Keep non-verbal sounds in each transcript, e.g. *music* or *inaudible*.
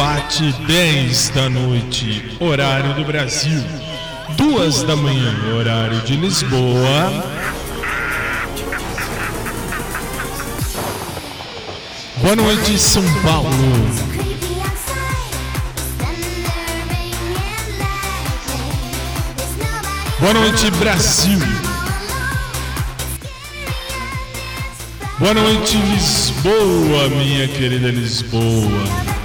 Bate 10 da noite, horário do Brasil, duas da manhã, horário de Lisboa. Boa noite, São Paulo. Boa noite, Brasil. Boa noite, Lisboa, minha querida Lisboa.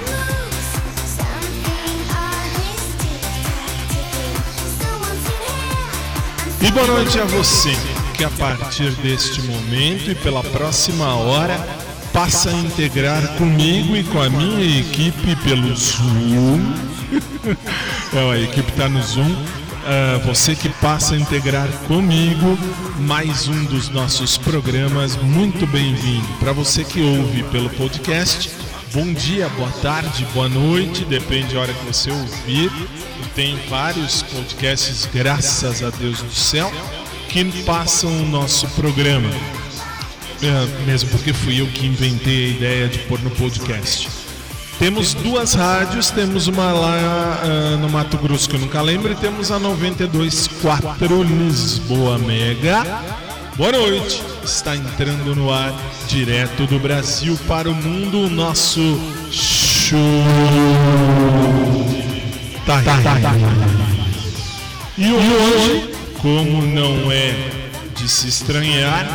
E boa noite a você que a partir deste momento e pela próxima hora passa a integrar comigo e com a minha equipe pelo Zoom. *laughs* é, a equipe está no Zoom Uh, você que passa a integrar comigo mais um dos nossos programas, muito bem-vindo. Para você que ouve pelo podcast, bom dia, boa tarde, boa noite, depende da hora que você ouvir. Tem vários podcasts, graças a Deus do céu, que passam o nosso programa. Uh, mesmo porque fui eu que inventei a ideia de pôr no podcast. Temos duas rádios, temos uma lá uh, no Mato Grosso que eu nunca lembro e temos a 92.4 Lisboa Mega. Boa noite, está entrando no ar direto do Brasil para o mundo o nosso show. Tá, tá, tá, tá. E hoje, como não é de se estranhar,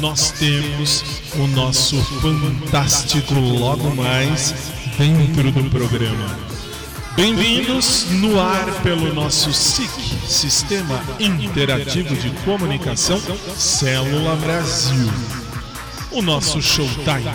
nós temos o nosso fantástico logo mais dentro do programa. Bem-vindos no ar pelo nosso SIC, Sistema Interativo de Comunicação Célula Brasil. O nosso Showtime.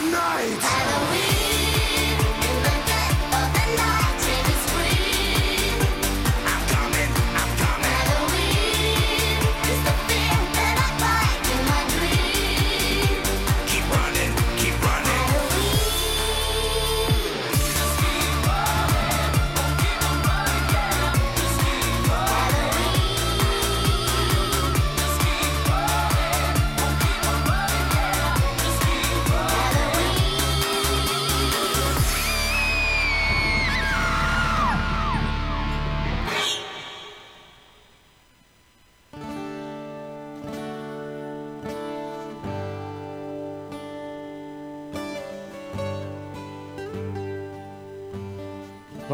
Good night!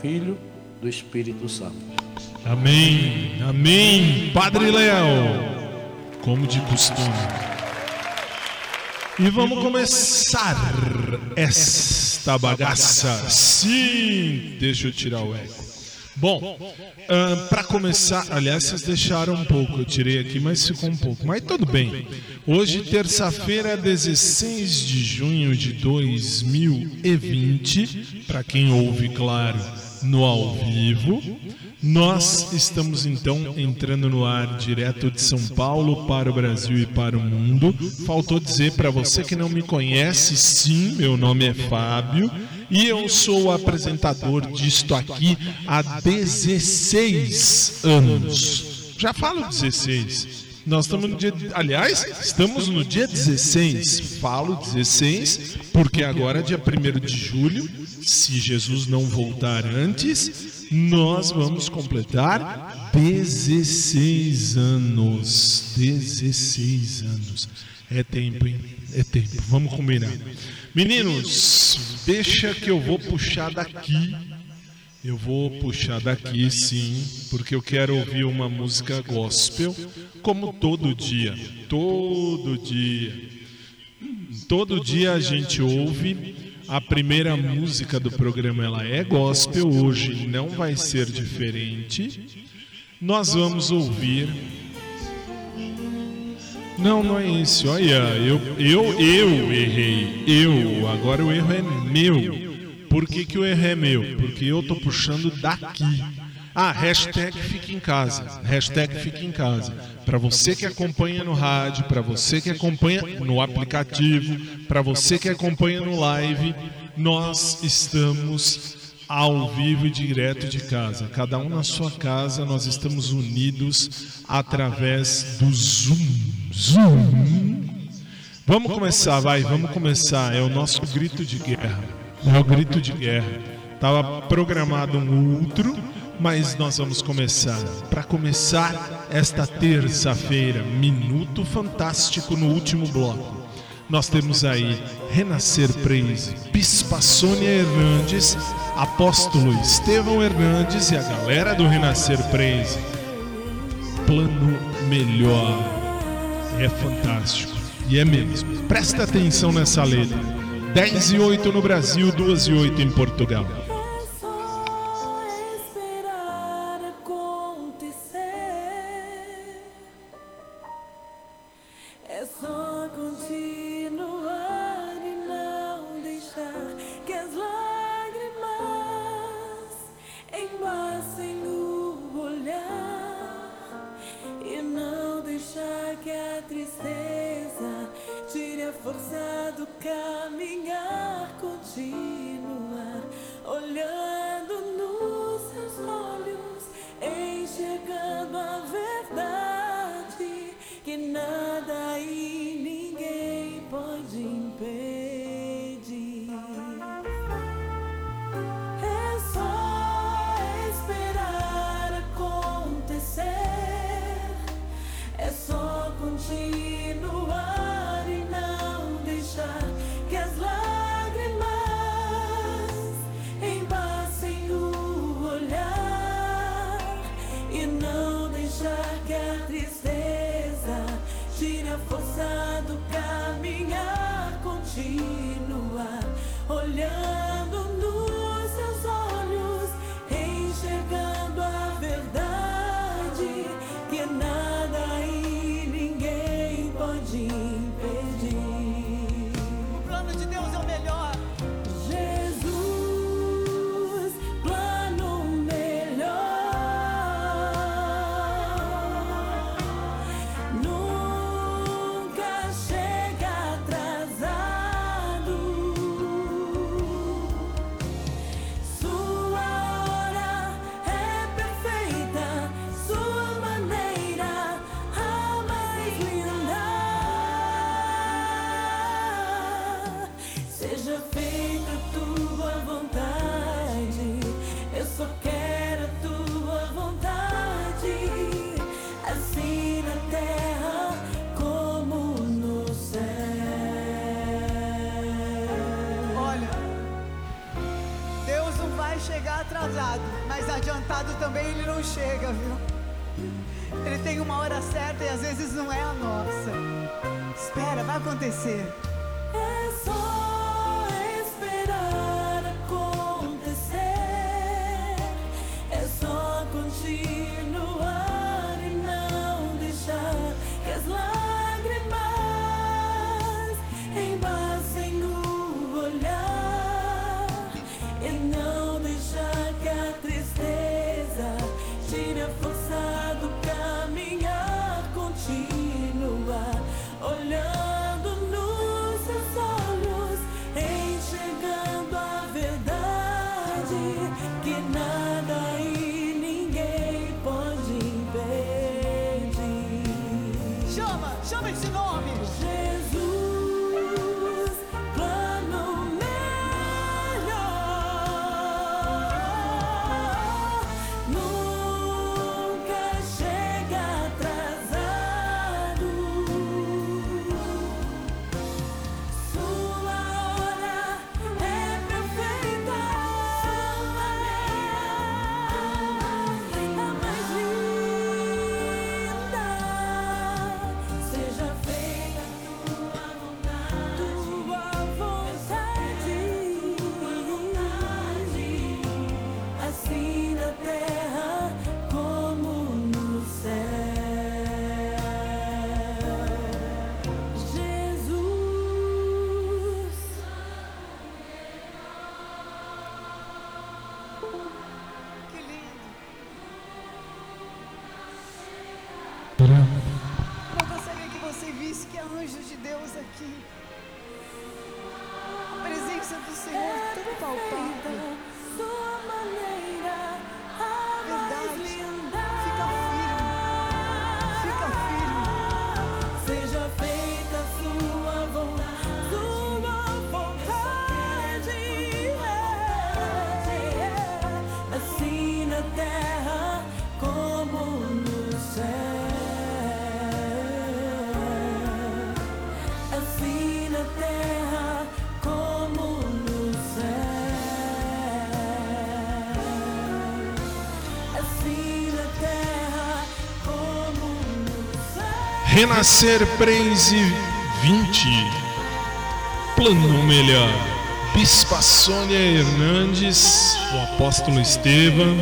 Filho, do Espírito Santo. Amém, amém. Padre Léo, como de costume. E vamos começar esta bagaça. Sim, deixa eu tirar o eco. Bom, uh, para começar, aliás, vocês deixaram um pouco, eu tirei aqui, mas ficou um pouco. Mas tudo bem. Hoje, terça-feira, 16 de junho de 2020, para quem ouve, claro, no ao vivo. Nós estamos então entrando no ar direto de São Paulo para o Brasil e para o mundo. Faltou dizer para você que não me conhece, sim, meu nome é Fábio e eu sou apresentador disto aqui há 16 anos. Já falo 16. Nós estamos no dia. Aliás, estamos no dia 16. Falo 16, porque agora, dia 1 de julho, se Jesus não voltar antes, nós vamos completar 16 anos. 16 anos. É tempo, hein? É tempo. Vamos combinar. Meninos, deixa que eu vou puxar daqui. Eu vou puxar daqui sim, porque eu quero ouvir uma música gospel, como todo dia. Todo dia. Todo dia a gente ouve. A primeira música do programa ela é gospel, hoje não vai ser diferente. Nós vamos ouvir não, não é isso. Olha, eu, eu, eu errei. Eu. Agora o erro é meu. Por que, que o erro é meu? Porque eu tô puxando daqui. Ah, hashtag fica em casa. Hashtag fica em casa. Para você que acompanha no rádio, para você que acompanha no aplicativo, para você que acompanha no live, nós estamos ao vivo e direto de casa. Cada um na sua casa, nós estamos unidos através do Zoom. Zoom. Vamos começar, vai, vamos começar. É o nosso grito de guerra. É o grito de guerra. Estava programado um outro, mas nós vamos começar. Para começar esta terça-feira, minuto fantástico no último bloco. Nós temos aí Renascer Praise, Bispa Sônia Hernandes, Apóstolo Estevão Hernandes e a galera do Renascer Praise. Plano melhor é fantástico. E é mesmo. Presta atenção nessa letra. 10 e 8 no Brasil, 2 e 8 em Portugal. Acontecer. Renascer Praise 20. Plano melhor. Bispa Sônia Hernandes, o apóstolo Estevam.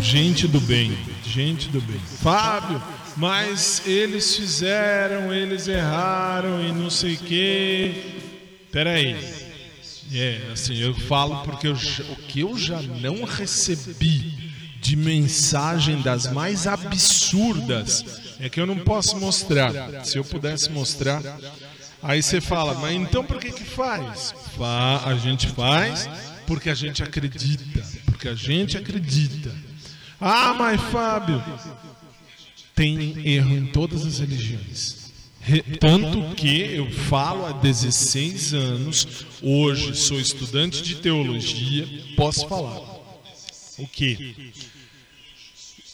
Gente do bem, gente do bem. Fábio, mas eles fizeram, eles erraram e não sei o quê. Peraí. É, assim, eu falo porque eu o que eu já não recebi de mensagem das mais absurdas é que eu não posso mostrar. Se eu pudesse mostrar, aí você fala, mas então por que que faz? Fa- a gente faz porque a gente acredita, porque a gente acredita. Ah, mas Fábio, tem erro em todas as religiões. Re- Tanto que eu falo há 16 anos, hoje sou estudante de teologia, posso falar. O que?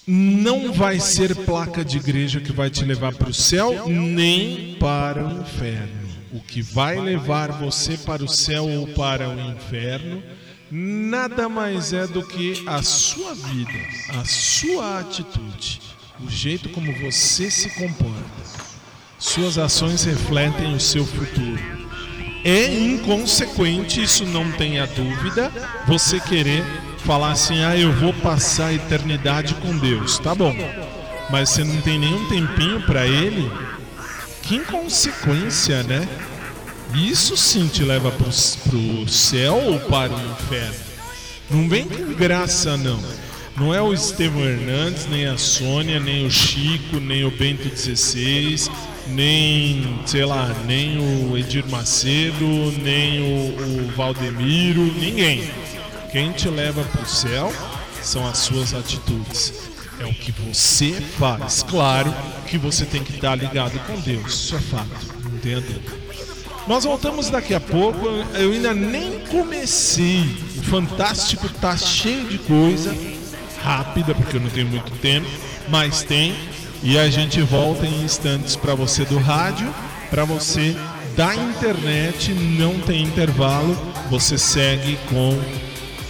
Não vai ser placa de igreja que vai te levar para o céu, nem para o inferno. O que vai levar você para o céu ou para o inferno nada mais é do que a sua vida, a sua atitude, o jeito como você se comporta. Suas ações refletem o seu futuro. É inconsequente, isso não tenha dúvida, você querer falar assim: ah, eu vou passar a eternidade com Deus. Tá bom, mas você não tem nenhum tempinho para Ele? Que inconsequência, né? Isso sim te leva pro, pro céu ou para o inferno. Não vem com graça, não. Não é o Estevão Hernandes, nem a Sônia, nem o Chico, nem o Bento XVI, nem, sei lá, nem o Edir Macedo, nem o, o Valdemiro, ninguém. Quem te leva para o céu são as suas atitudes. É o que você faz. Claro que você tem que estar ligado com Deus, isso é fato, entenda? Nós voltamos daqui a pouco. Eu ainda nem comecei. O Fantástico tá cheio de coisa. Rápida, porque eu não tenho muito tempo. Mas tem. E a gente volta em instantes para você do rádio. Para você da internet. Não tem intervalo. Você segue com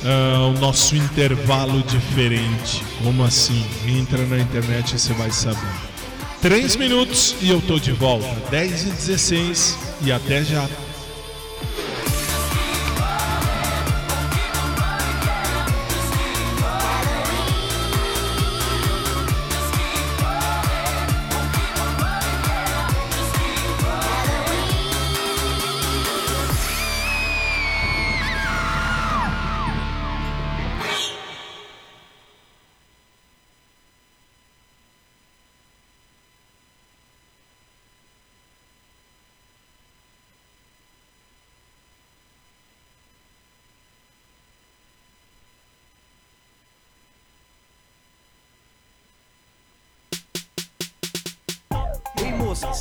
ah, o nosso intervalo diferente. Como assim? Entra na internet e você vai saber. Três minutos e eu tô de volta. 10 e 16 e até já.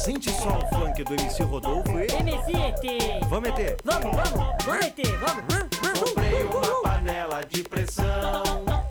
Sente só o funk do MC Rodolfo e. MCT! Vamos meter! Vamos, vamos, vamos meter, vamos! Comprei uma panela de pressão.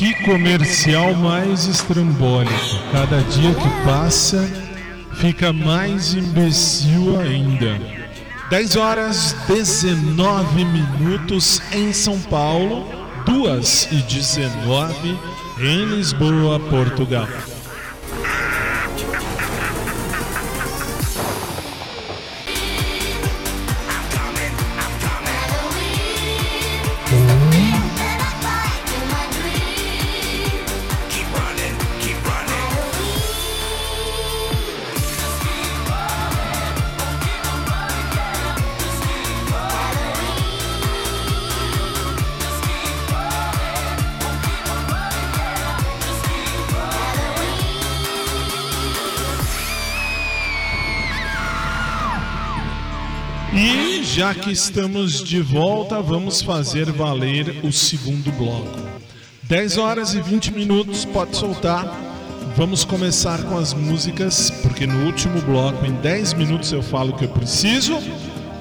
Que comercial mais estrambólico. Cada dia que passa fica mais imbecil ainda. 10 horas 19 minutos em São Paulo, 2 e 19 em Lisboa, Portugal. Já que estamos de volta, vamos fazer valer o segundo bloco. 10 horas e 20 minutos, pode soltar. Vamos começar com as músicas, porque no último bloco, em 10 minutos, eu falo o que eu preciso.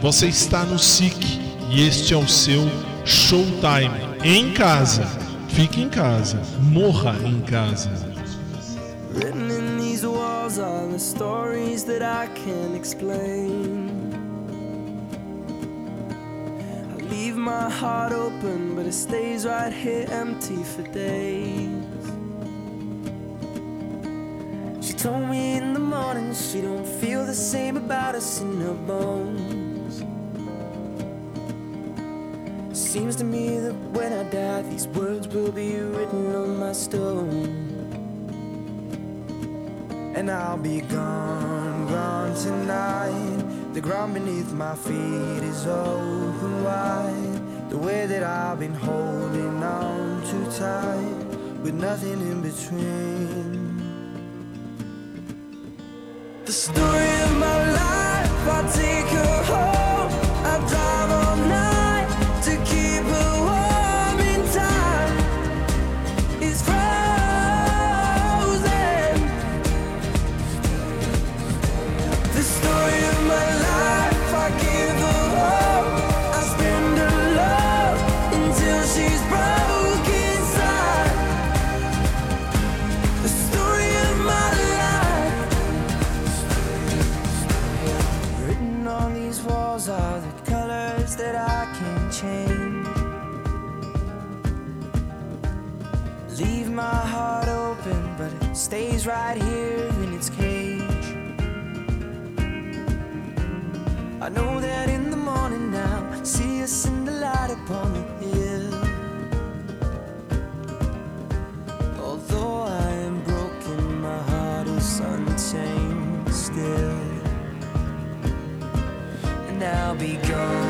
Você está no SIC e este é o seu Showtime. Em casa. Fique em casa. Morra em casa. Written in these walls are the stories that I can't explain. My heart open, but it stays right here empty for days. She told me in the morning she don't feel the same about us in her bones. Seems to me that when I die, these words will be written on my stone. And I'll be gone, gone tonight. The ground beneath my feet is open wide. The way that I've been holding on too tight, with nothing in between. The story of my life, I take her home. Stays right here in its cage. I know that in the morning now, see us in the light upon the hill. Although I am broken, my heart is untamed still. And I'll be gone,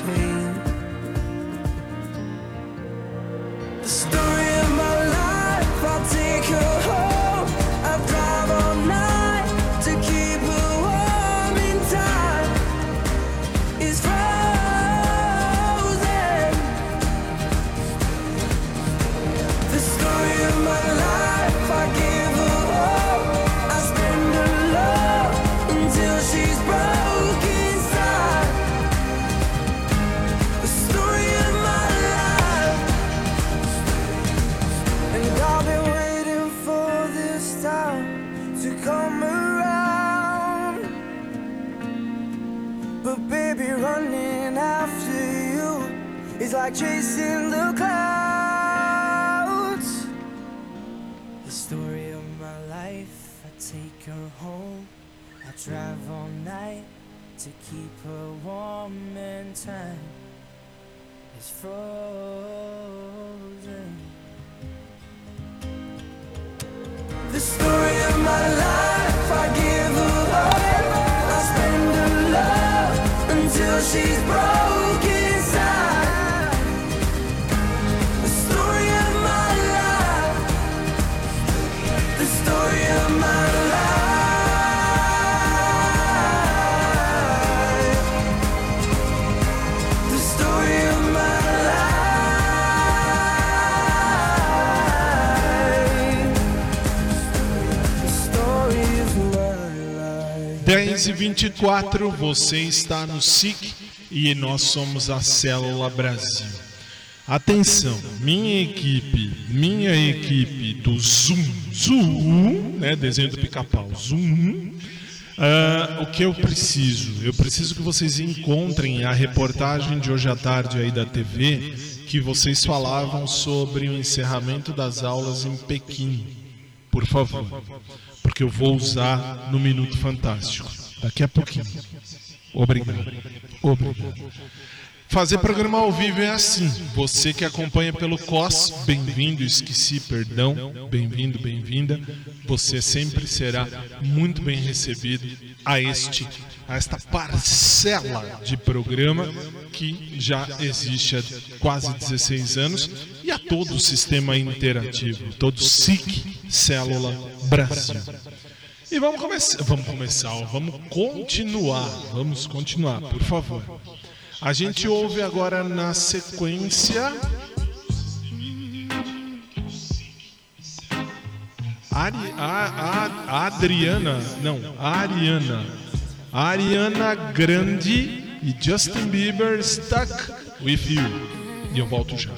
between. To keep her warm and time is frozen. The story of my life, I give her hope. I spend her love until she's broke 24 você está no SIC e nós somos a Célula Brasil. Atenção, minha equipe, minha equipe do Zoom, Zoom, né, desenho do pica-pau, Zoom, Uh, o que eu preciso? Eu preciso que vocês encontrem a reportagem de hoje à tarde aí da TV que vocês falavam sobre o encerramento das aulas em Pequim. Por favor, porque eu vou usar no Minuto Fantástico daqui a pouquinho. Obrigado. Obrigado. Fazer programa ao vivo é assim. Você que acompanha pelo COS, bem-vindo, esqueci, perdão. Bem-vindo, bem-vinda. Você sempre será muito bem recebido a este a esta parcela de programa que já existe há quase 16 anos e a todo o sistema interativo, todo SIC Célula Brasil. E vamos começar, vamos começar, vamos continuar, vamos continuar, por favor. A gente ouve agora na sequência. Ari, a, a, Adriana, não, Ariana. Ariana Grande e Justin Bieber Stuck With You. E eu volto já.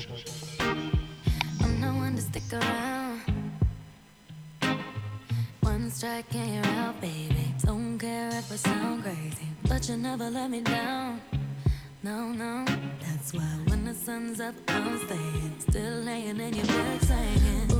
And you're out, baby. Don't care if I sound crazy, but you never let me down. No, no, That's why when the sun's up, I'm staying. Still laying in your bed saying,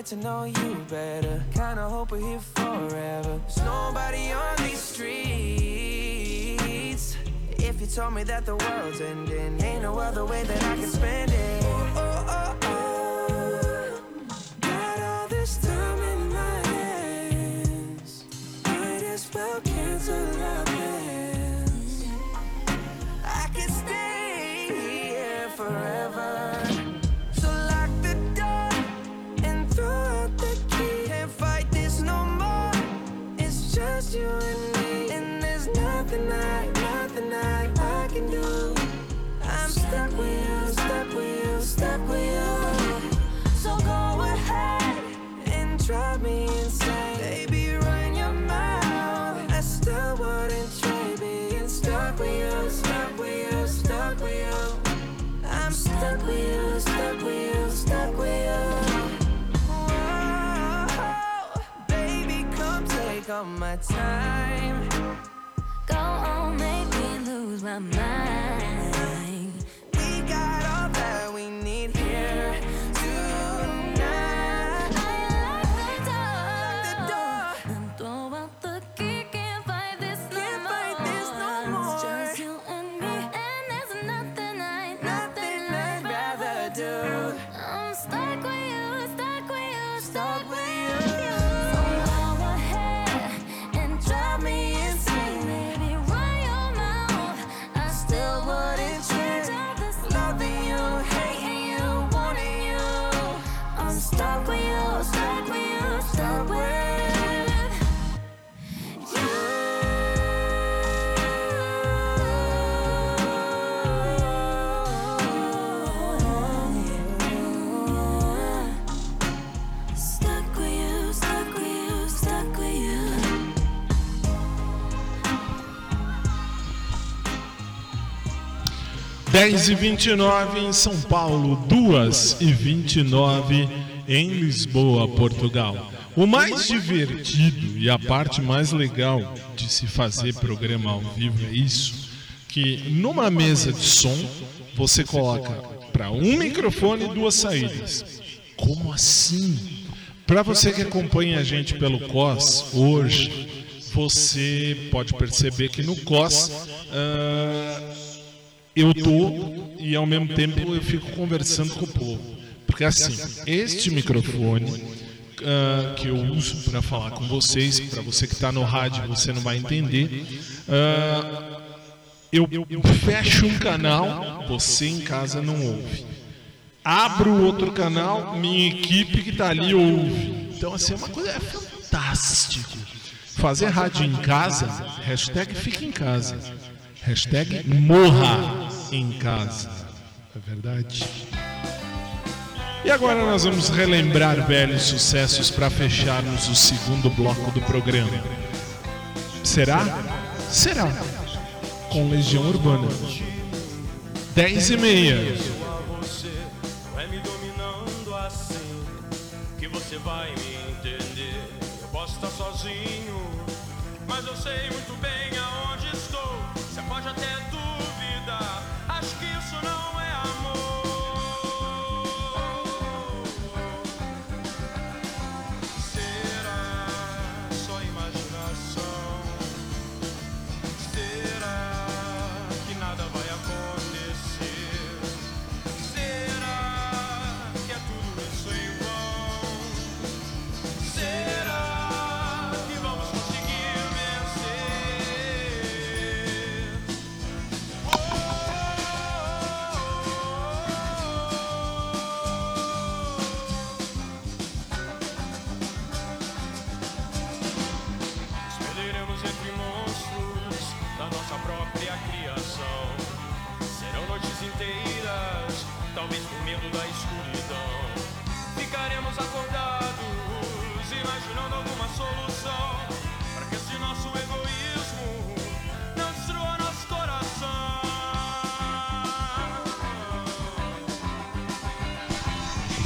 get to know you better. Kinda hope we're here forever. There's nobody on these streets. If you told me that the world's ending, ain't no other way that I can spend it. Oh, oh, oh, oh. Got all this time in my hands. Might as well cancel our drive me insane, baby. Run your mouth. I still wouldn't trade being stuck with you, stuck with you, stuck with you. I'm stuck with you, stuck with you, stuck with you. Whoa, baby, come take all my time. Go on, make me lose my mind. 10 e 29 em São Paulo, 2 e 29 em Lisboa, Portugal. O mais divertido e a parte mais legal de se fazer programa ao vivo é isso, que numa mesa de som você coloca para um microfone duas saídas. Como assim? Para você que acompanha a gente pelo COS hoje, você pode perceber que no COS uh, eu tô e ao mesmo tempo eu fico conversando com o povo. Porque assim, este microfone ah, que eu uso para falar com vocês, para você que está no rádio você não vai entender, ah, eu fecho um canal, você em casa não ouve. Abro outro canal, minha equipe que está ali ouve. Então assim, é uma coisa é fantástico. Fazer rádio em casa, hashtag fica em casa. Hashtag morra em casa. É verdade? E agora nós vamos relembrar velhos sucessos para fecharmos o segundo bloco do programa. Será? Será. Com Legião Urbana. 10 e meia. a você vai me dominando assim que você vai me entender. Eu posso estar sozinho, mas eu sei muito bem estou. Você pode até estamos acordados, imaginando alguma solução para que esse nosso egoísmo não destrua nosso coração.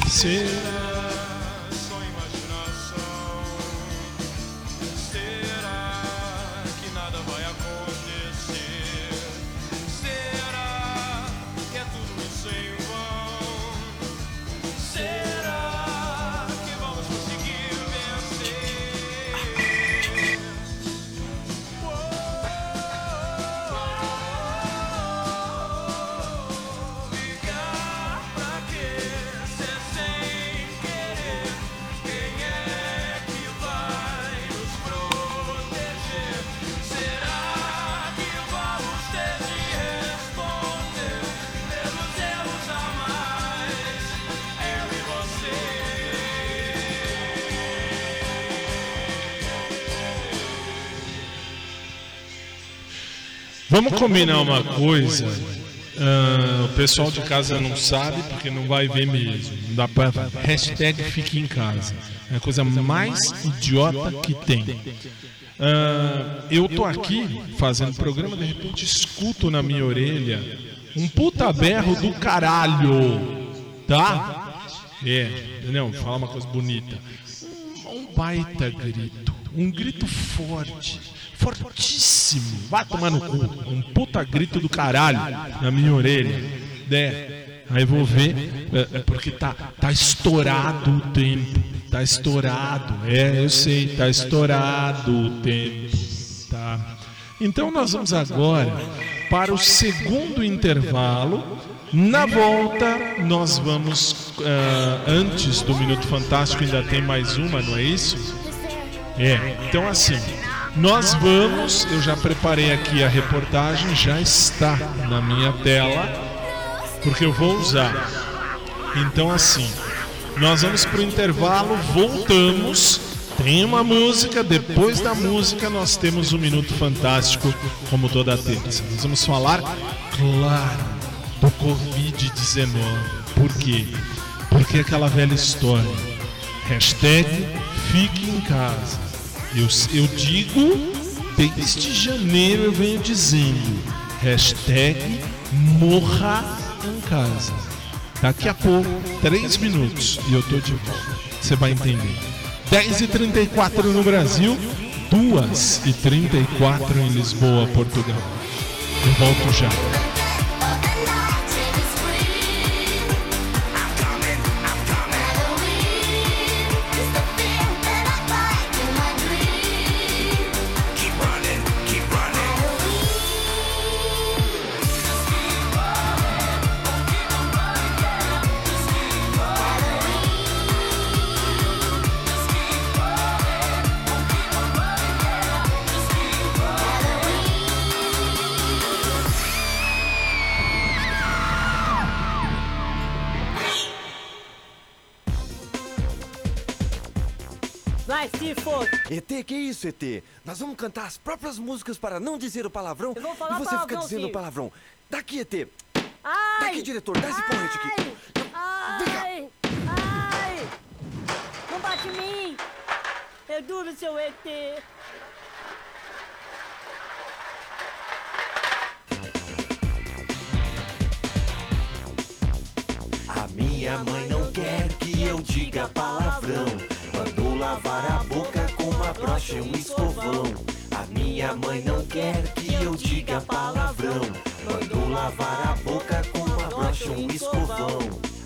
Sim. Vamos combinar uma coisa. Ah, o pessoal de casa não sabe porque não vai ver mesmo. Não dá pra. Hashtag fique em casa. É a coisa mais idiota que tem. Ah, eu tô aqui fazendo programa, de repente escuto na minha orelha um puta berro do caralho. Tá? É, entendeu? Fala uma coisa bonita. Um baita grito. Um grito forte. Fortíssimo. Vai tomar no cu. Um puta grito do caralho na minha orelha. É. Aí vou ver, é, é porque tá, tá estourado o tempo. Tá estourado. É, eu sei, tá estourado o tempo. Tá. Então nós vamos agora para o segundo intervalo. Na volta, nós vamos. ah, antes do Minuto Fantástico, ainda tem mais uma, não é isso? É, então assim, nós vamos. Eu já preparei aqui a reportagem, já está na minha tela, porque eu vou usar. Então assim, nós vamos para o intervalo, voltamos. Tem uma música, depois da música nós temos um Minuto Fantástico, como toda terça. Nós vamos falar, claro, do Covid-19. Por quê? Porque aquela velha história. Hashtag fique em casa. Eu, eu digo, desde janeiro eu venho dizendo. Hashtag morra em casa. Daqui a pouco, 3 minutos, e eu tô de volta. Você vai entender. 10h34 no Brasil, 2h34 em Lisboa, Portugal. Eu volto já. Vai se for. ET, que isso, ET? Nós vamos cantar as próprias músicas para não dizer o palavrão Eu vou falar e você fica palavrão, dizendo sim. o palavrão. Daqui, ET. Ai! Daqui, diretor, dá esse porrete aqui. Ai! Ai! Não bate em mim! Eu duro, seu ET! A minha mãe não quer que eu diga palavrão. Lavar a boca com uma brocha e um escovão. A minha mãe não quer que eu diga palavrão. Mandou lavar a boca com uma brocha e um escovão.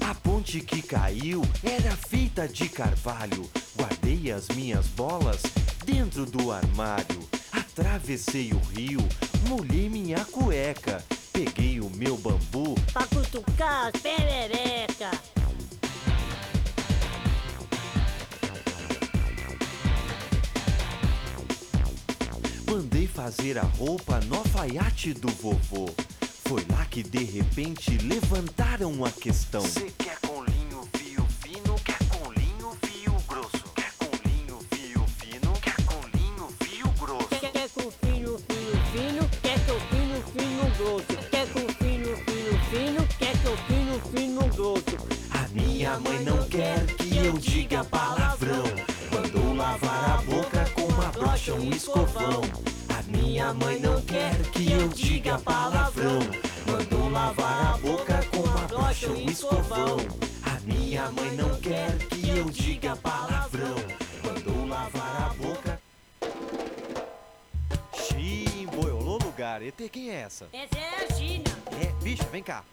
A ponte que caiu era feita de carvalho. Guardei as minhas bolas dentro do armário. Atravessei o rio, molhei minha cueca. Peguei o meu bambu, Pra cutucar as perereca! Mandei fazer a roupa no alfaiate do vovô. Foi lá que de repente levantaram a questão. Você quer com linho fio fino? Quer com linho fio grosso? Quer com linho fio fino? Quer com linho fio grosso? Quer, quer com fino, fino, fino? Quer que eu fino, fino, grosso? Quer com fino, fino, fino? Quer que eu fino, fino, grosso? A minha mãe não quer que eu diga palavrão. Mandou lavar a boca com uma brocha um escovão. A minha mãe não quer que eu diga palavrão. Mandou lavar a boca com uma brocha e um escovão. A Minha mãe não quer que eu diga palavrão quando eu lavar a boca. Xiii, boiolou lugar. ET, quem é essa? Essa é a Gina. É, bicho, vem cá.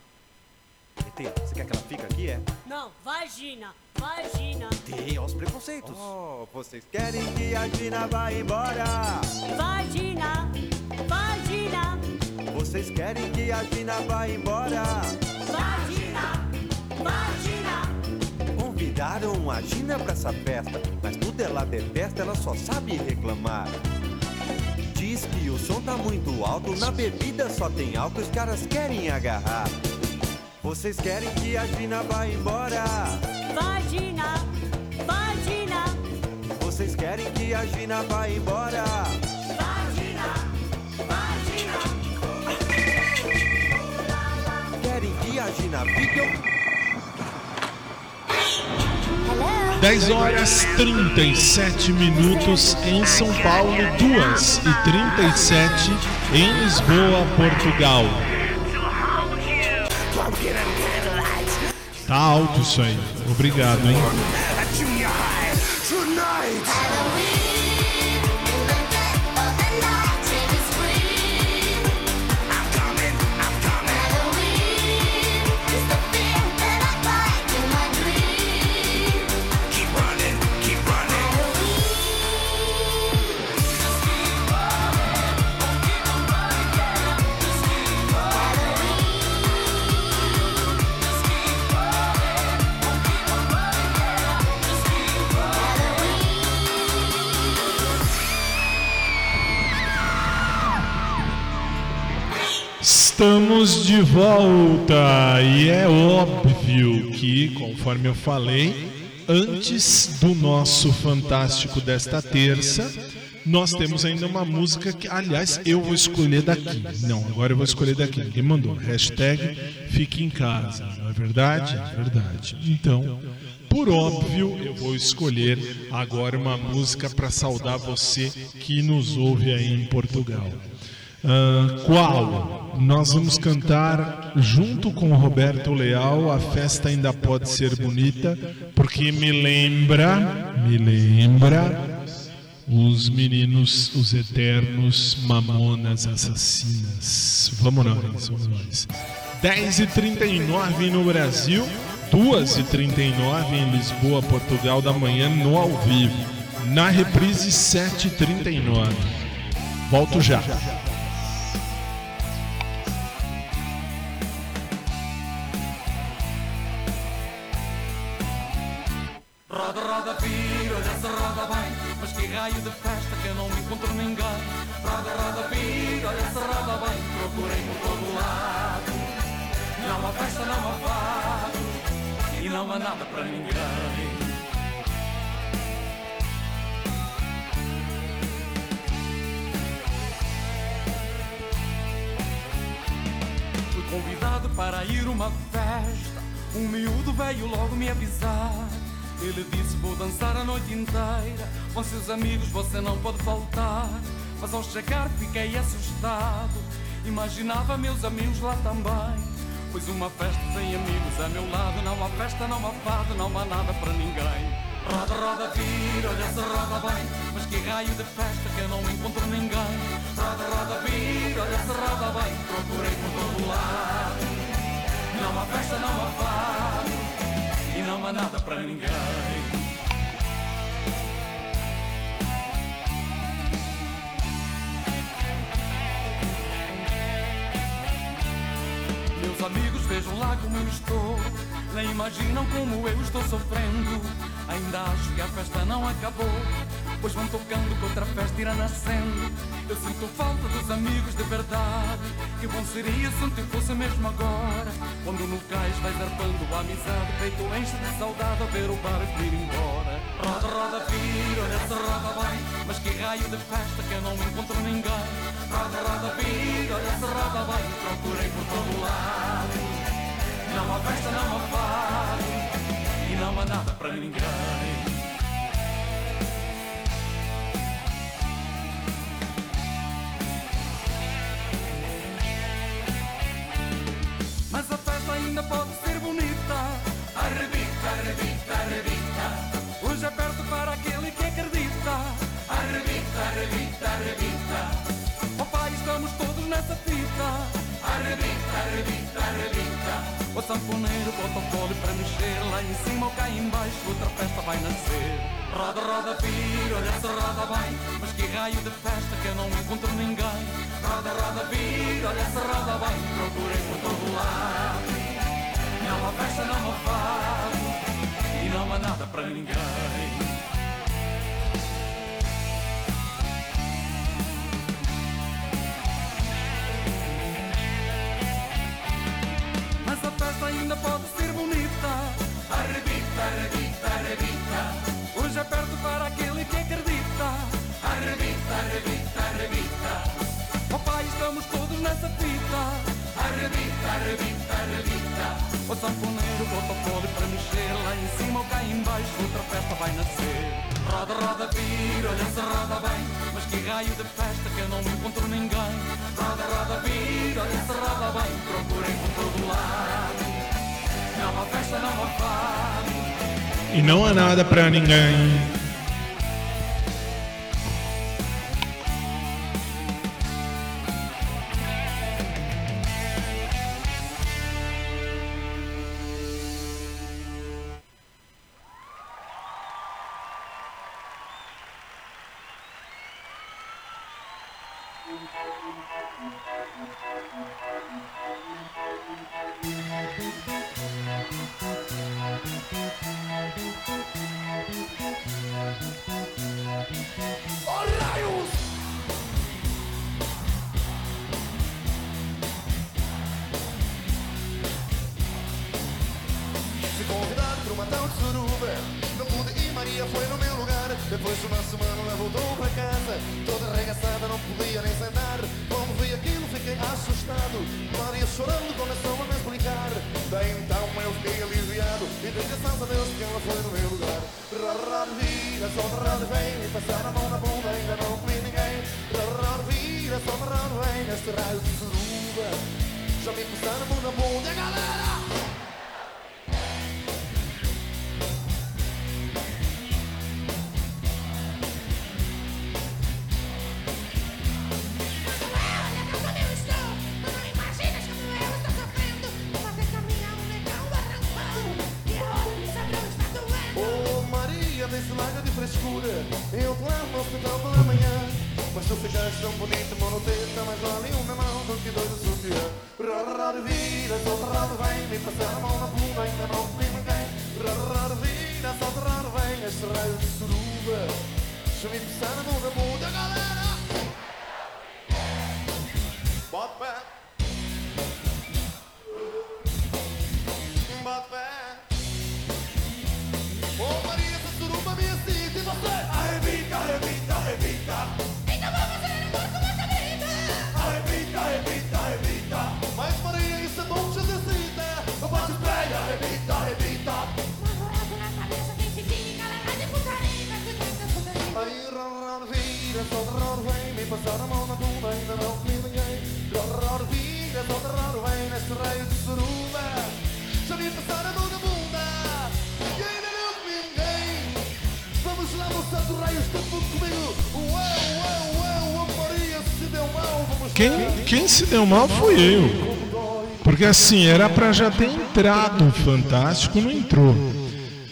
ET, você quer que ela fique aqui, é? Não, vagina. Vagina. Tem, ó os preconceitos. Oh, vocês querem que a Gina vá embora? Vagina. Vagina. Vocês querem que a Gina vá embora? Vagina. Vagina. Convidaram a Gina pra essa festa, mas tudo ela detesta, ela só sabe reclamar. Diz que o som tá muito alto, na bebida só tem álcool, os caras querem agarrar. Vocês querem que a Gina vá embora? Vagina. Vagina. Vocês querem que a Gina vá embora? Vagina. Vagina. Querem que a Gina fique? 10 horas 37 minutos em São Paulo, 2 e 37 em Lisboa, Portugal. Tá alto isso aí. Obrigado, hein? Estamos de volta e é óbvio que, conforme eu falei, antes do nosso fantástico desta terça, nós temos ainda uma música que, aliás, eu vou escolher daqui. Não, agora eu vou escolher daqui. Quem mandou? Hashtag fique em casa. Não é verdade? É verdade. Então, por óbvio, eu vou escolher agora uma música para saudar você que nos ouve aí em Portugal. Ah, qual? Nós vamos cantar junto com o Roberto Leal. A festa ainda pode ser bonita, porque me lembra, me lembra os meninos, os eternos mamonas assassinas. Vamos nós, vamos nós. 10h39 no Brasil, 2h39 em Lisboa, Portugal, da manhã no ao vivo. Na reprise, 7h39. Volto já. Raio de festa que eu não encontro ninguém Roda, roda, vira, olha se roda bem Procurei por todo lado. Não há festa, não há fado. E não há nada para ninguém. Fui convidado para ir uma festa. Um miúdo veio logo me avisar. Ele disse vou dançar a noite inteira Com seus amigos você não pode faltar. Mas ao chegar fiquei assustado. Imaginava meus amigos lá também. Pois uma festa sem amigos a meu lado. Não há festa, não há fado, não há nada para ninguém. Roda, roda, vira, olha se roda bem. Mas que raio de festa que eu não encontro ninguém. Roda, roda, vira, olha se roda bem. Procurei por todo lado. Não há festa, não há fado. E não há nada para ninguém Meus amigos vejam lá como eu estou. Nem imaginam como eu estou sofrendo. Ainda acho que a festa não acabou Pois vão tocando que outra festa irá nascendo. Eu sinto falta dos amigos de verdade Que bom seria se não fosse mesmo agora. Quando no cais vais arpando a amizade Peito enche de saudade a ver o barco ir embora. Roda, roda, vira, olha se roda bem Mas que raio de festa que eu não encontro ninguém. Roda, roda, vira, olha se roda bem Procurei por todo lado. Não há festa, não há fado E não há nada para ninguém Mas a festa ainda pode ser bonita. Arrebita, arrebita, arrebita. Hoje é perto para aquele que acredita. Arrebita, arrebita, arrebita. Papai, estamos todos nessa fita. Arrebita, arrebita, arrebita. O sanfoneiro bota o pole para mexer Lá em cima ou cá embaixo outra festa vai nascer. Roda, roda, vira, olha se roda bem Mas que raio de festa que eu não encontro ninguém. Roda, roda, vira, olha se roda bem Procurei por todo lado. Não há festa, não há fado E não há nada para ninguém ainda pode ser bonita. Arrebita, arrebita, arrebita. Hoje é perto para aquele que acredita. Arrebita, arrebita, arrebita. Oh pai, estamos todos nessa fita. Arrebita, arrebita, arrebita. O sanfoneiro bota o pole para mexer Lá em cima ou cá embaixo. Outra festa vai nascer. Roda, roda, vira, olha se roda bem. Mas que raio de festa que eu não encontro ninguém. Roda, roda, vira, olha se roda bem. Procurem E não há nada pra ninguém. No hospital pela manhã Mas tu ficaste tão bonita, monoteta Mas vale uma mão do que dois de sutiã vida, só de raro vem Me passar a mão na bunda, ainda não comi ninguém. Vida, só de raro vem Este raio de suruba. Deixa me passar a mão na bunda, galera se deu mal fui eu. Porque assim, era pra já ter entrado o Fantástico, não entrou.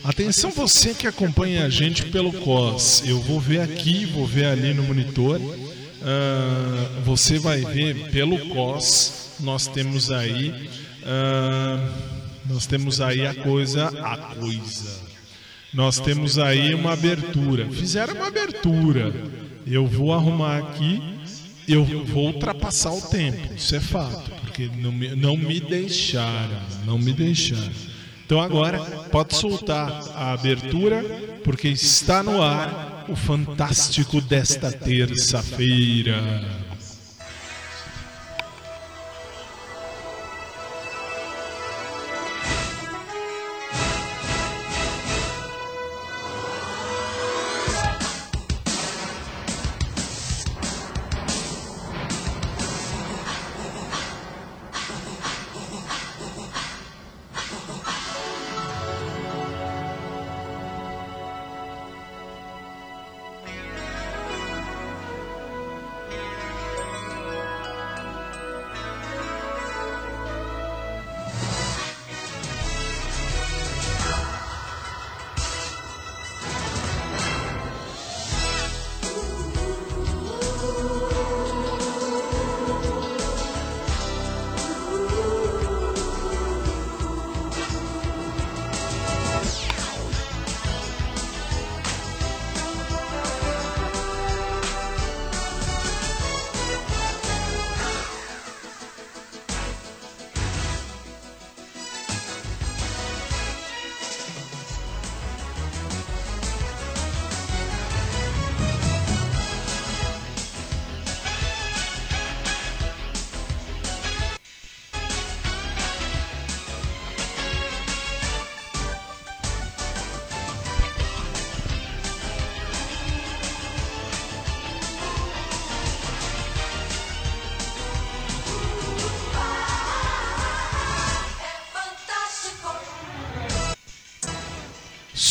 Atenção você que acompanha a gente pelo COS. Eu vou ver aqui, vou ver ali no monitor. Ah, você vai ver pelo COS. Nós temos aí. ah, nós temos aí a coisa. A coisa. Nós temos aí uma abertura. Fizeram uma abertura. Eu vou arrumar aqui. Eu vou ultrapassar o tempo. Isso é fato. Porque não me, não me deixaram. Não me deixaram. Então agora pode soltar a abertura, porque está no ar o fantástico desta terça-feira.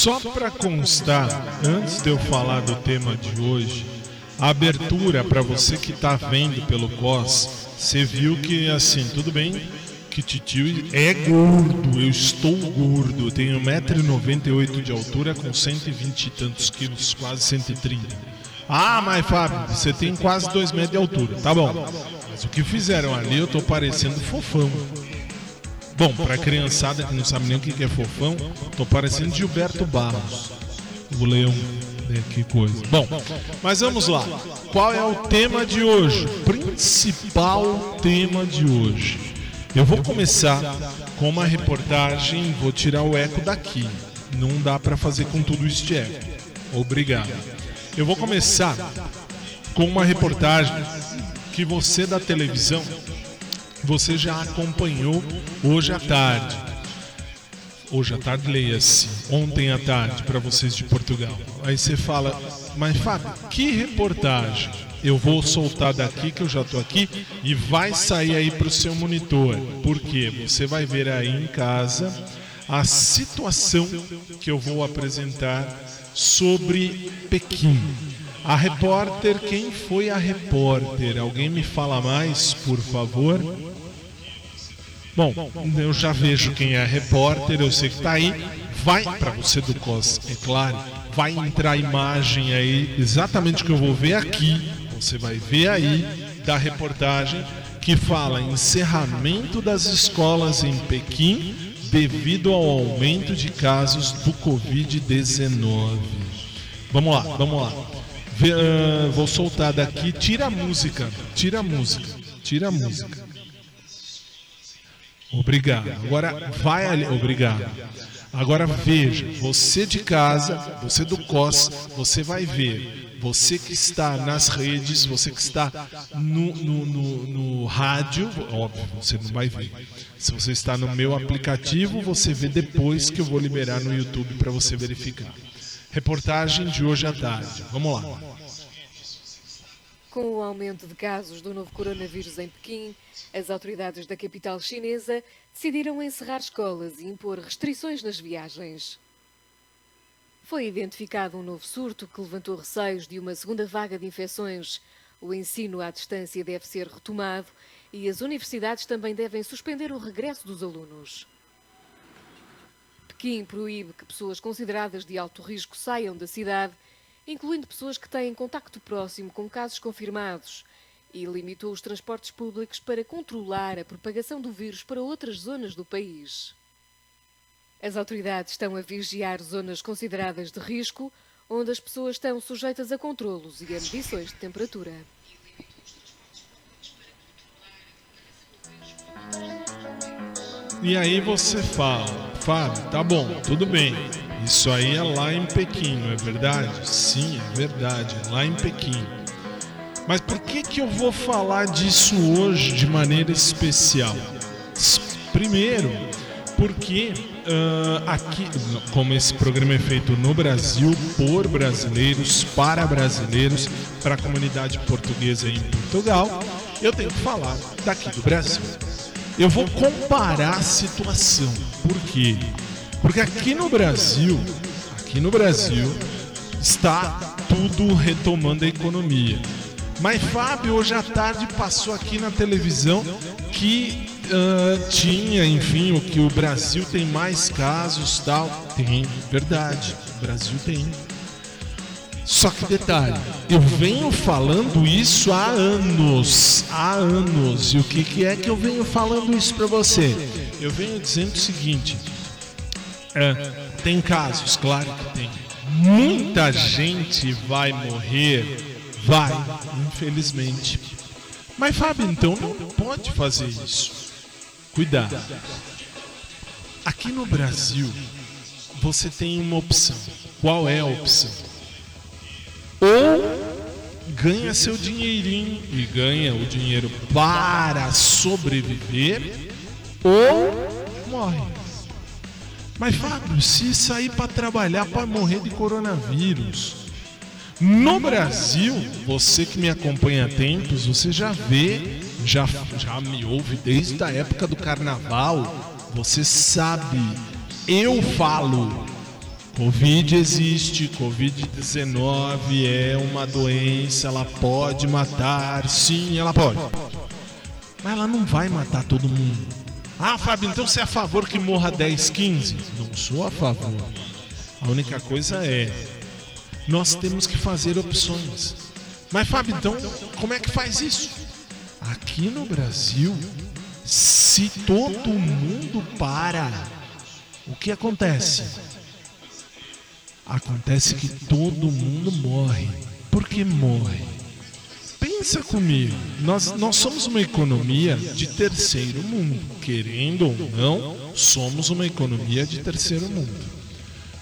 Só para constar, antes de eu falar do tema de hoje, a abertura para você que está vendo pelo COS, você viu que assim, tudo bem que Titio é gordo, eu estou gordo, eu tenho 1,98m de altura com 120 e tantos quilos, quase 130. Ah, mas Fábio, você tem quase 2 metros de altura, tá bom. Mas o que fizeram ali, eu tô parecendo fofão. Bom, pra criançada que não sabe nem o que é fofão, tô parecendo Gilberto Barros, o leão. né, Que coisa. Bom, mas vamos lá. Qual é o tema de hoje? Principal tema de hoje. Eu vou começar com uma reportagem, vou tirar o eco daqui. Não dá para fazer com tudo isso de eco. Obrigado. Eu vou começar com uma reportagem que você da televisão, você já acompanhou hoje à tarde. Hoje à tarde, leia-se. Ontem à tarde, para vocês de Portugal. Aí você fala, mas Fábio, que reportagem? Eu vou soltar daqui, que eu já estou aqui, e vai sair aí para o seu monitor. Porque você vai ver aí em casa a situação que eu vou apresentar sobre Pequim. A repórter, quem foi a repórter? Alguém me fala mais, por favor? Bom, eu já vejo quem é repórter, eu sei que está aí. Vai para você do COS, é claro. Vai entrar a imagem aí, exatamente o que eu vou ver aqui. Você vai ver aí da reportagem que fala encerramento das escolas em Pequim devido ao aumento de casos do Covid-19. Vamos lá, vamos lá. Vê, ah, vou soltar daqui. Tira a música, tira a música, tira a música. Obrigado. Agora vai ali. Obrigado. Agora veja, você de casa, você do COS, você vai ver. Você que está nas redes, você que está no, no, no, no rádio, óbvio, você não vai ver. Se você está no meu aplicativo, você vê depois que eu vou liberar no YouTube para você verificar. Reportagem de hoje à tarde. Vamos lá. Com o aumento de casos do novo coronavírus em Pequim, as autoridades da capital chinesa decidiram encerrar escolas e impor restrições nas viagens. Foi identificado um novo surto que levantou receios de uma segunda vaga de infecções. O ensino à distância deve ser retomado e as universidades também devem suspender o regresso dos alunos. Pequim proíbe que pessoas consideradas de alto risco saiam da cidade, incluindo pessoas que têm contacto próximo com casos confirmados, e limitou os transportes públicos para controlar a propagação do vírus para outras zonas do país. As autoridades estão a vigiar zonas consideradas de risco, onde as pessoas estão sujeitas a controlos e a medições de temperatura. E aí você fala, Fábio, tá bom, tudo bem. Isso aí é lá em Pequim, não é verdade? Sim, é verdade, é lá em Pequim. Mas por que que eu vou falar disso hoje de maneira especial? Primeiro, porque ah, aqui, como esse programa é feito no Brasil, por brasileiros, para brasileiros, para a comunidade portuguesa em Portugal, eu tenho que falar daqui do Brasil. Eu vou comparar a situação. Por quê? Porque aqui no Brasil, aqui no Brasil, está tudo retomando a economia. Mas Fábio hoje à tarde passou aqui na televisão que ah, tinha, enfim, o que o Brasil tem mais casos tal. Tem, verdade. O Brasil tem. Só que detalhe, eu venho falando isso há anos, há anos. E o que, que é que eu venho falando isso pra você? Eu venho dizendo o seguinte: é, tem casos, claro que tem. Muita gente vai morrer, vai, infelizmente. Mas Fábio, então não pode fazer isso. Cuidado. Aqui no Brasil, você tem uma opção. Qual é a opção? Ou ganha seu dinheirinho e ganha o dinheiro para sobreviver, ou morre. Mas Fábio, se sair para trabalhar para morrer de coronavírus, no Brasil, você que me acompanha há tempos, você já vê, já, já me ouve desde a época do carnaval, você sabe, eu falo Covid existe, Covid-19 é uma doença, ela pode matar, sim, ela pode. Mas ela não vai matar todo mundo. Ah, Fábio, então você é a favor que morra 10, 15? Não sou a favor. A única coisa é, nós temos que fazer opções. Mas, Fábio, então, como é que faz isso? Aqui no Brasil, se todo mundo para, o que acontece? Acontece que todo mundo morre. Por que morre? Pensa comigo, nós, nós somos uma economia de terceiro mundo. Querendo ou não, somos uma economia de terceiro mundo.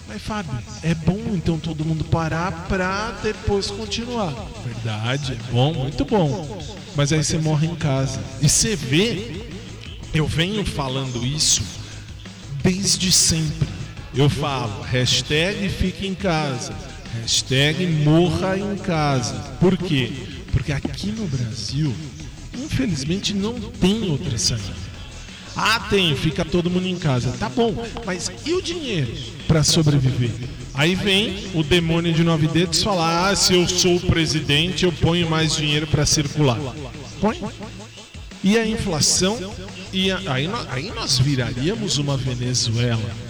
Mas Fábio, é bom então todo mundo parar pra depois continuar. Verdade, é bom, muito bom. Mas aí você morre em casa. E você vê, eu venho falando isso desde sempre. Eu falo, hashtag fique em casa, hashtag morra em casa. Por quê? Porque aqui no Brasil, infelizmente, não tem outra saída. Ah, tem, fica todo mundo em casa. Tá bom, mas e o dinheiro para sobreviver? Aí vem o demônio de nove dedos falar: ah, se eu sou o presidente, eu ponho mais dinheiro para circular. Põe. E a inflação? E a, aí, aí nós viraríamos uma Venezuela.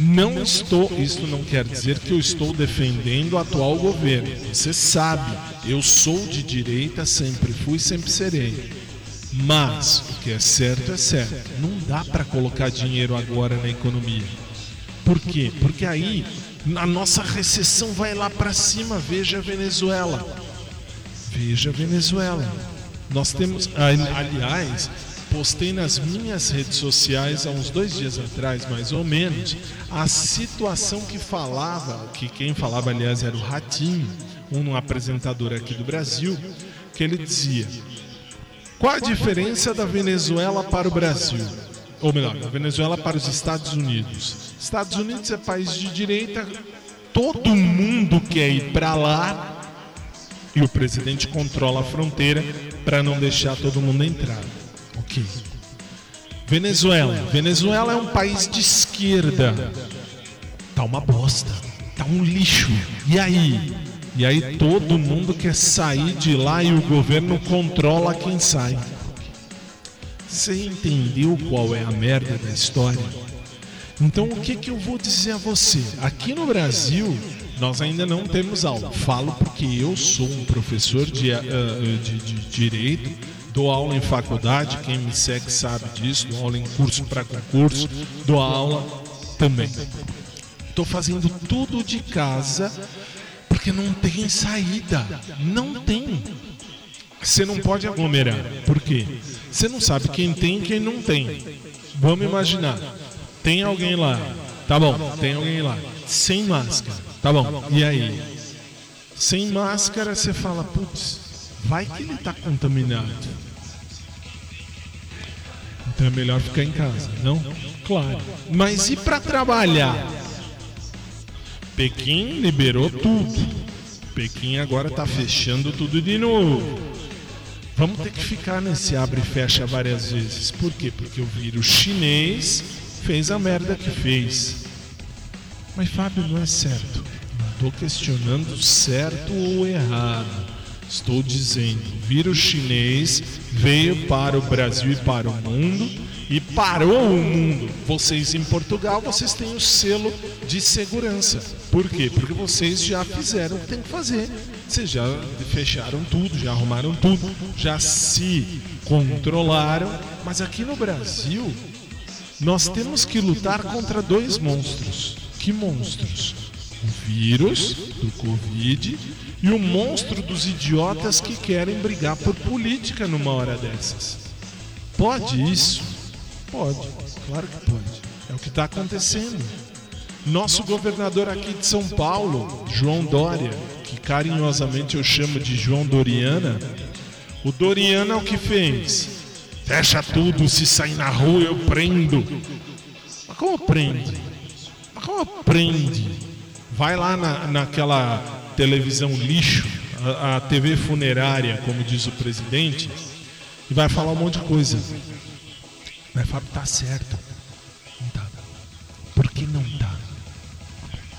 Não estou, isso não quer dizer que eu estou defendendo o atual governo. Você sabe, eu sou de direita, sempre fui, sempre serei. Mas o que é certo é certo. Não dá para colocar dinheiro agora na economia. Por quê? Porque aí a nossa recessão vai lá para cima. Veja a Venezuela. Veja a Venezuela. Nós temos, aliás, postei nas minhas redes sociais há uns dois dias atrás, mais ou menos, a situação que falava, que quem falava, aliás, era o Ratinho, um apresentador aqui do Brasil, que ele dizia: qual a diferença da Venezuela para o Brasil? Ou melhor, da Venezuela para os Estados Unidos. Estados Unidos é país de direita, todo mundo quer ir para lá e o presidente controla a fronteira para não deixar todo mundo entrar. Ok. Venezuela. Venezuela é um país de esquerda. Tá uma bosta. Tá um lixo. E aí? E aí todo mundo quer sair de lá e o governo controla quem sai. Você entendeu qual é a merda da história? Então o que, que eu vou dizer a você? Aqui no Brasil, nós ainda não temos aula. Falo porque eu sou um professor de, uh, de, de direito, dou aula em faculdade, quem me segue sabe disso, dou aula em curso para concurso, dou aula também. Estou fazendo tudo de casa porque não tem saída. Não tem. Você não pode aglomerar. Por quê? Você não sabe quem tem e quem não tem. Vamos imaginar. Tem alguém lá. Tá bom, tem alguém lá. Sem máscara. Tá bom. E aí? Sem máscara você fala, putz, vai que ele tá contaminado. Então é melhor ficar em casa, não? Claro. Mas e para trabalhar? Pequim liberou tudo. Pequim agora está fechando tudo de novo. Vamos ter que ficar nesse abre e fecha várias vezes. Por quê? Porque o vírus chinês fez a merda que fez. Mas Fábio, não é certo. Não estou questionando certo ou errado. Estou dizendo, o vírus chinês veio para o Brasil e para o mundo e parou o mundo. Vocês em Portugal, vocês têm o selo de segurança. Por quê? Porque vocês já fizeram o que tem que fazer. Vocês já fecharam tudo, já arrumaram tudo, já se controlaram. Mas aqui no Brasil, nós temos que lutar contra dois monstros. Que monstros? O vírus do Covid e o monstro dos idiotas que querem brigar por política numa hora dessas. Pode isso? Pode, claro que pode. É o que está acontecendo. Nosso governador aqui de São Paulo, João Dória, que carinhosamente eu chamo de João Doriana, o Doriana é o que fez? Fecha tudo, se sair na rua eu prendo. Mas como prende? Mas como prende? Vai lá na, naquela televisão lixo, a, a TV funerária, como diz o presidente, e vai falar um monte de coisa. Mas Fábio tá certo. Não tá. Por que não tá?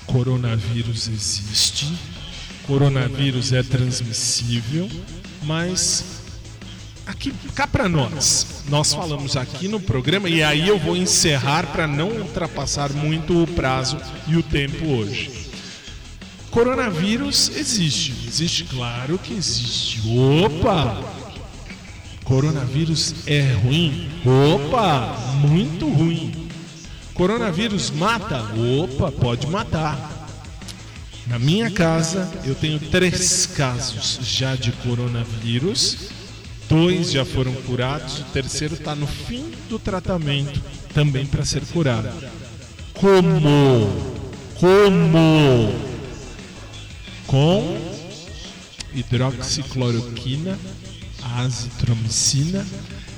Coronavírus existe, coronavírus é transmissível, mas aqui cá para nós, nós falamos aqui no programa e aí eu vou encerrar para não ultrapassar muito o prazo e o tempo hoje. Coronavírus existe, existe, claro que existe. Opa! Coronavírus é ruim? Opa, muito ruim. Coronavírus mata? Opa, pode matar. Na minha casa, eu tenho três casos já de coronavírus. Dois já foram curados, o terceiro está no fim do tratamento, também para ser curado. Como? Como? Com hidroxicloroquina, azitromicina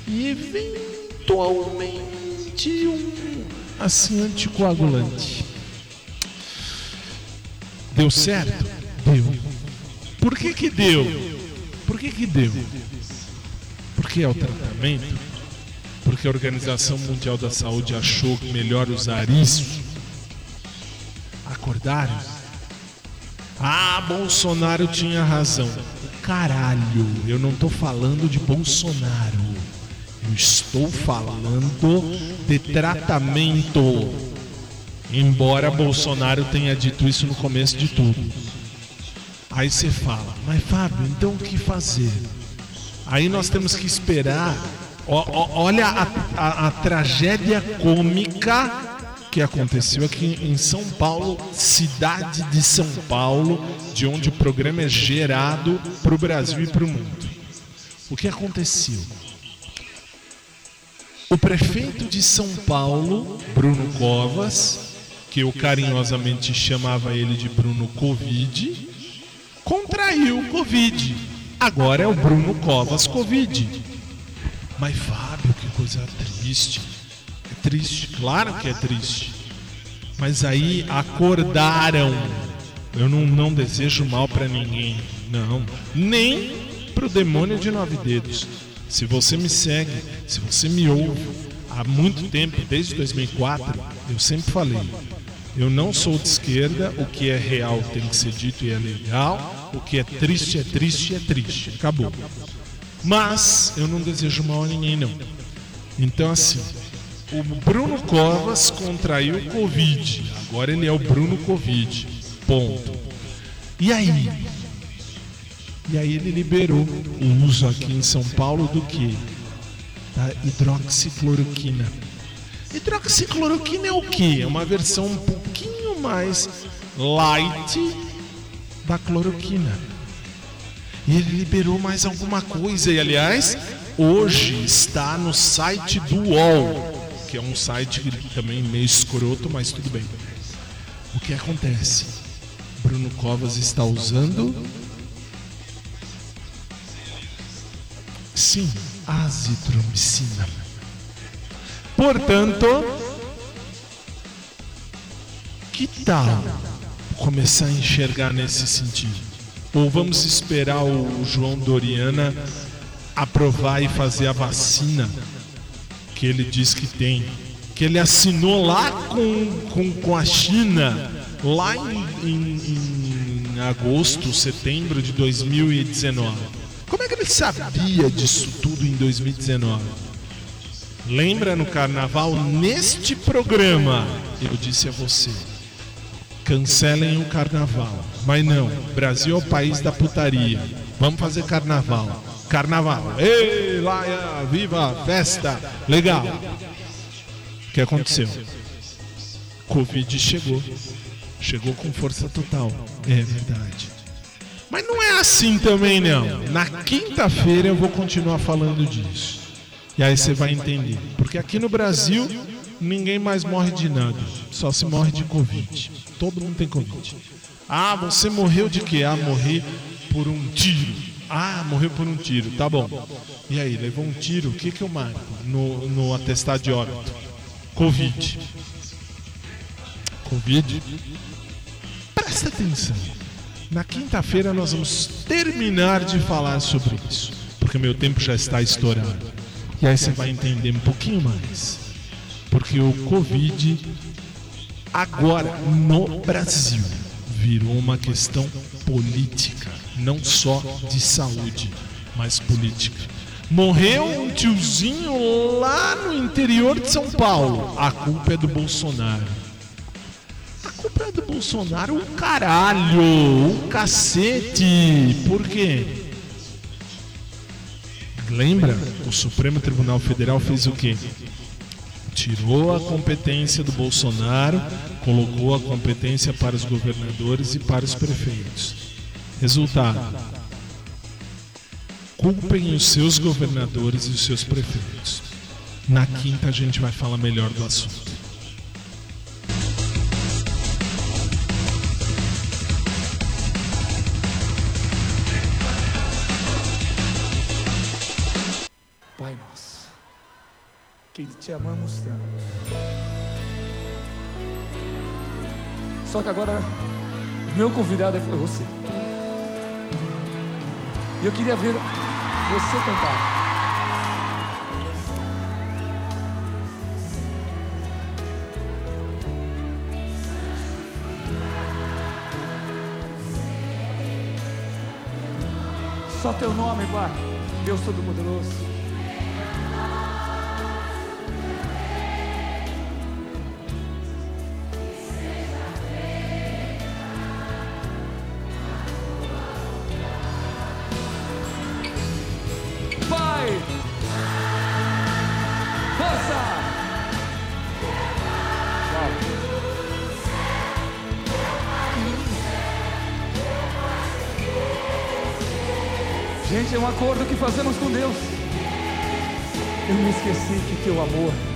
e eventualmente um assim anticoagulante. Deu certo? Deu. Por que que deu? Por que que deu? Porque é o tratamento? Porque a Organização Mundial da Saúde achou melhor usar isso? Acordaram? Ah, Bolsonaro tinha razão. Caralho, eu não tô falando de Bolsonaro. Eu estou falando de tratamento. Embora Bolsonaro tenha dito isso no começo de tudo. Aí você fala, mas Fábio, então o que fazer? Aí nós temos que esperar. Ó, ó, olha a, a, a tragédia cômica que aconteceu aqui em São Paulo, cidade de São Paulo, de onde o programa é gerado para o Brasil e para o mundo. O que aconteceu? O prefeito de São Paulo, Bruno Covas, que eu carinhosamente chamava ele de Bruno Covid, contraiu o Covid. Agora é o Bruno Covas Covid. Mas Fábio, que coisa triste. É triste, claro que é triste. Mas aí acordaram. Eu não, não desejo mal para ninguém, não. Nem pro demônio de nove dedos. Se você me segue, se você me ouve há muito tempo, desde 2004, eu sempre falei: eu não sou de esquerda, o que é real tem que ser dito e é legal, o que é triste é triste é triste. Acabou. Mas eu não desejo mal a ninguém, não. Então, assim, o Bruno Covas contraiu Covid. Agora ele é o Bruno Covid. Ponto. E aí? E aí ele liberou o uso aqui em São Paulo do que? Da hidroxicloroquina. Hidroxicloroquina é o que? É uma versão um pouquinho mais light da cloroquina. E ele liberou mais alguma coisa. E aliás, hoje está no site do UOL, que é um site também meio escroto, mas tudo bem. O que acontece? Bruno Covas está usando Sim, azitromicina. Portanto, que tal começar a enxergar nesse sentido? Ou vamos esperar o João Doriana aprovar e fazer a vacina que ele diz que tem, que ele assinou lá com, com, com a China, lá em, em, em agosto, setembro de 2019. Como é que ele sabia disso tudo em 2019? Lembra no carnaval, neste programa, eu disse a você: cancelem o carnaval. Mas não, Brasil é o país da putaria. Vamos fazer carnaval. Carnaval. Ei, laia, viva, festa, legal. O que aconteceu? Covid chegou. Chegou com força total. É verdade. Mas não é assim também, não. Na quinta-feira eu vou continuar falando disso. E aí você vai entender. Porque aqui no Brasil, ninguém mais morre de nada. Só se morre de Covid. Todo mundo tem Covid. Ah, você morreu de quê? Ah, morri por um tiro. Ah, morreu por um tiro. Tá bom. E aí, levou um tiro? O que, que eu marco no, no atestado de óbito? Covid. Covid? Presta atenção. Na quinta-feira nós vamos terminar de falar sobre isso, porque meu tempo já está estourado. E aí você vai entender um pouquinho mais. Porque o Covid agora no Brasil virou uma questão política, não só de saúde, mas política. Morreu um tiozinho lá no interior de São Paulo. A culpa é do Bolsonaro. A culpa é do Bolsonaro, o caralho, o cacete. Por quê? Lembra? O Supremo Tribunal Federal fez o quê? Tirou a competência do Bolsonaro, colocou a competência para os governadores e para os prefeitos. Resultado: culpem os seus governadores e os seus prefeitos. Na quinta a gente vai falar melhor do assunto. Te amamos tanto. Só que agora, meu convidado é você. E eu queria ver você cantar. Só teu nome, Pai. Deus Todo-Poderoso. Fazemos com Deus. Eu me esqueci que teu amor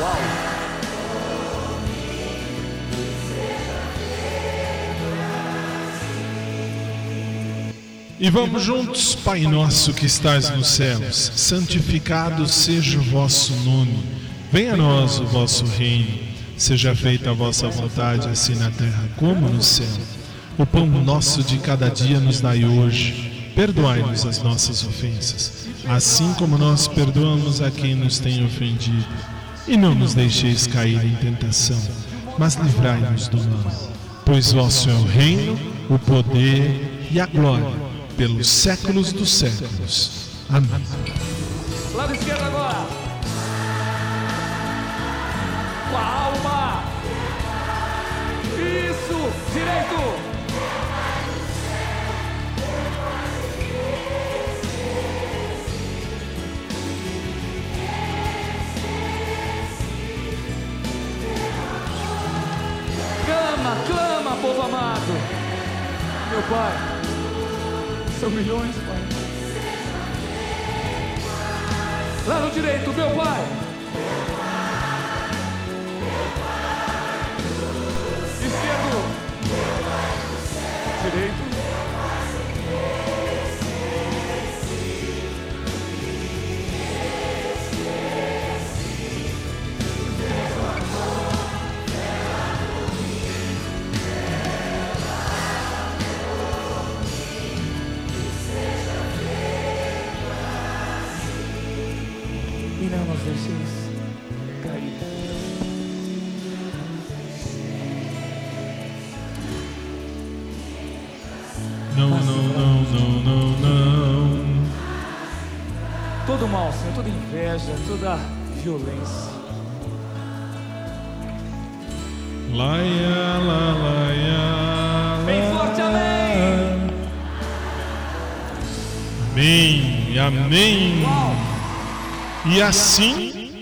Uau! E vamos juntos, Pai nosso que estás nos céus, santificado seja o vosso nome. Venha a nós o vosso reino. Seja feita a vossa vontade, assim na terra como no céu. O pão nosso de cada dia nos dai hoje. Perdoai-nos as nossas ofensas, assim como nós perdoamos a quem nos tem ofendido. E não nos deixeis cair em tentação, mas livrai-nos do mal. Pois vosso é o reino, o poder e a glória pelos séculos dos séculos. Amém. Lado esquerdo agora. Com a alma. Isso. Direito. Povo amado. Meu Pai. São milhões, Pai. Lá no direito, meu Pai. Esquerdo. Direito. Mal, Senhor, toda inveja, toda violência. Laia, la, laia, Bem forte, amém! Amém, amém. E assim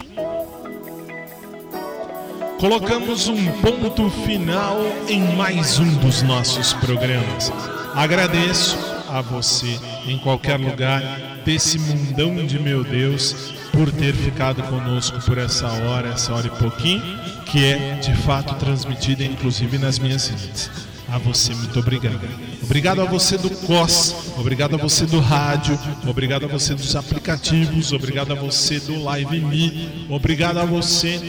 colocamos um ponto final em mais um dos nossos programas. Agradeço a você em qualquer lugar desse mundão de meu Deus por ter ficado conosco por essa hora, essa hora e pouquinho, que é de fato transmitida inclusive nas minhas redes. A você, muito obrigado. Obrigado a você do COS, obrigado a você do rádio, obrigado a você dos aplicativos, obrigado a você do Live Me, obrigado a você,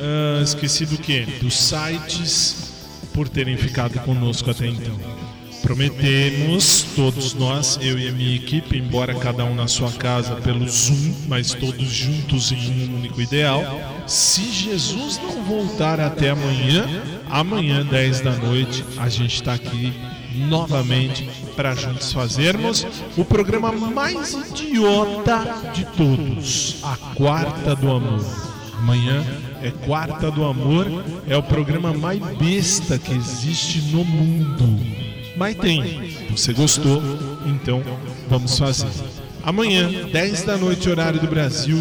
ah, esqueci do que? Dos sites, por terem ficado conosco até então. Prometemos, todos nós, eu e a minha equipe, embora cada um na sua casa pelo Zoom, mas todos juntos em um único ideal. Se Jesus não voltar até amanhã, amanhã, 10 da noite, a gente está aqui novamente para juntos fazermos o programa mais idiota de todos, a Quarta do Amor. Amanhã é Quarta do Amor, é o programa mais besta que existe no mundo. Mas tem. Você gostou? Então vamos fazer. Amanhã, 10 da noite, horário do Brasil,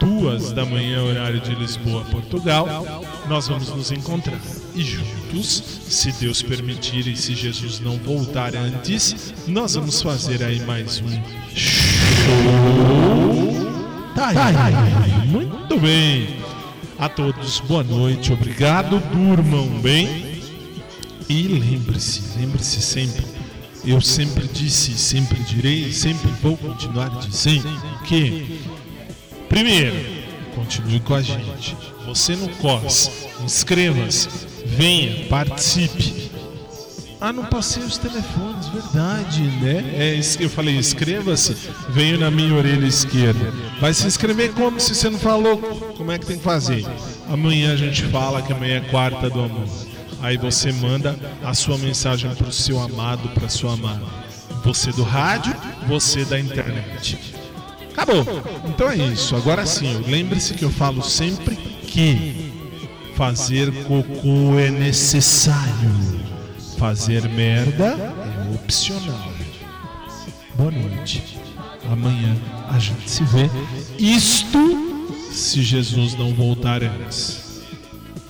2 da manhã, horário de Lisboa, Portugal, nós vamos nos encontrar. E juntos, se Deus permitir e se Jesus não voltar antes, nós vamos fazer aí mais um show. Tá aí. Muito bem. A todos, boa noite, obrigado, durmam bem. E lembre-se, lembre-se sempre, eu sempre disse, sempre direi, sempre vou continuar dizendo que, primeiro, continue com a gente. Você no COS, inscreva-se, venha, participe. Ah, não passei os telefones, verdade, né? É eu falei, inscreva-se, venho na minha orelha esquerda. Vai se inscrever como se você não falou? Como é que tem que fazer? Amanhã a gente fala que amanhã é quarta do amor. Aí você manda a sua mensagem para o seu amado, para sua amada. Você do rádio, você da internet. Acabou. Então é isso. Agora sim, lembre-se que eu falo sempre que fazer cocô é necessário. Fazer merda é opcional. Boa noite. Amanhã a gente se vê. Isto se Jesus não voltar antes.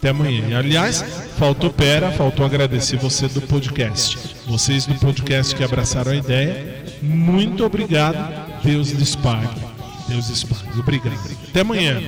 Até amanhã. Aliás, faltou pera, faltou agradecer você do podcast. Vocês do podcast que abraçaram a ideia. Muito obrigado. Deus lhes pague. Deus lhes pague. Obrigado. Até amanhã.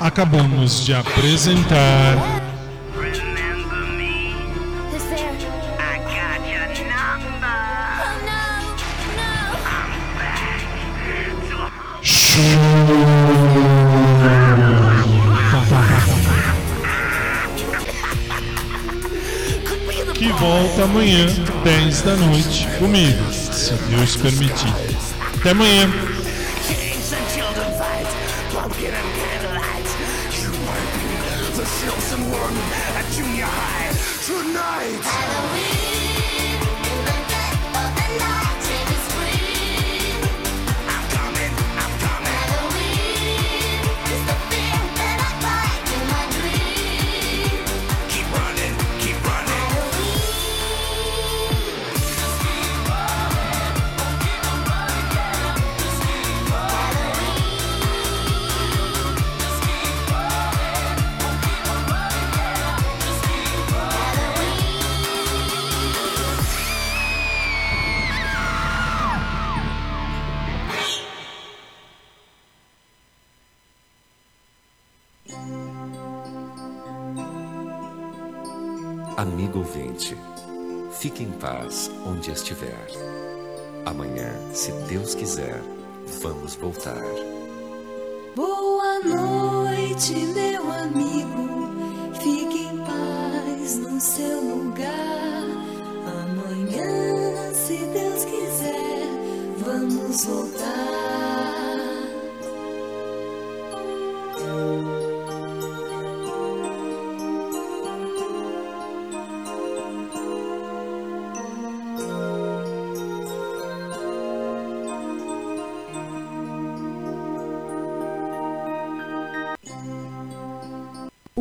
Acabamos de apresentar. Que volta amanhã, 10 da noite, comigo, se Deus permitir. Até amanhã.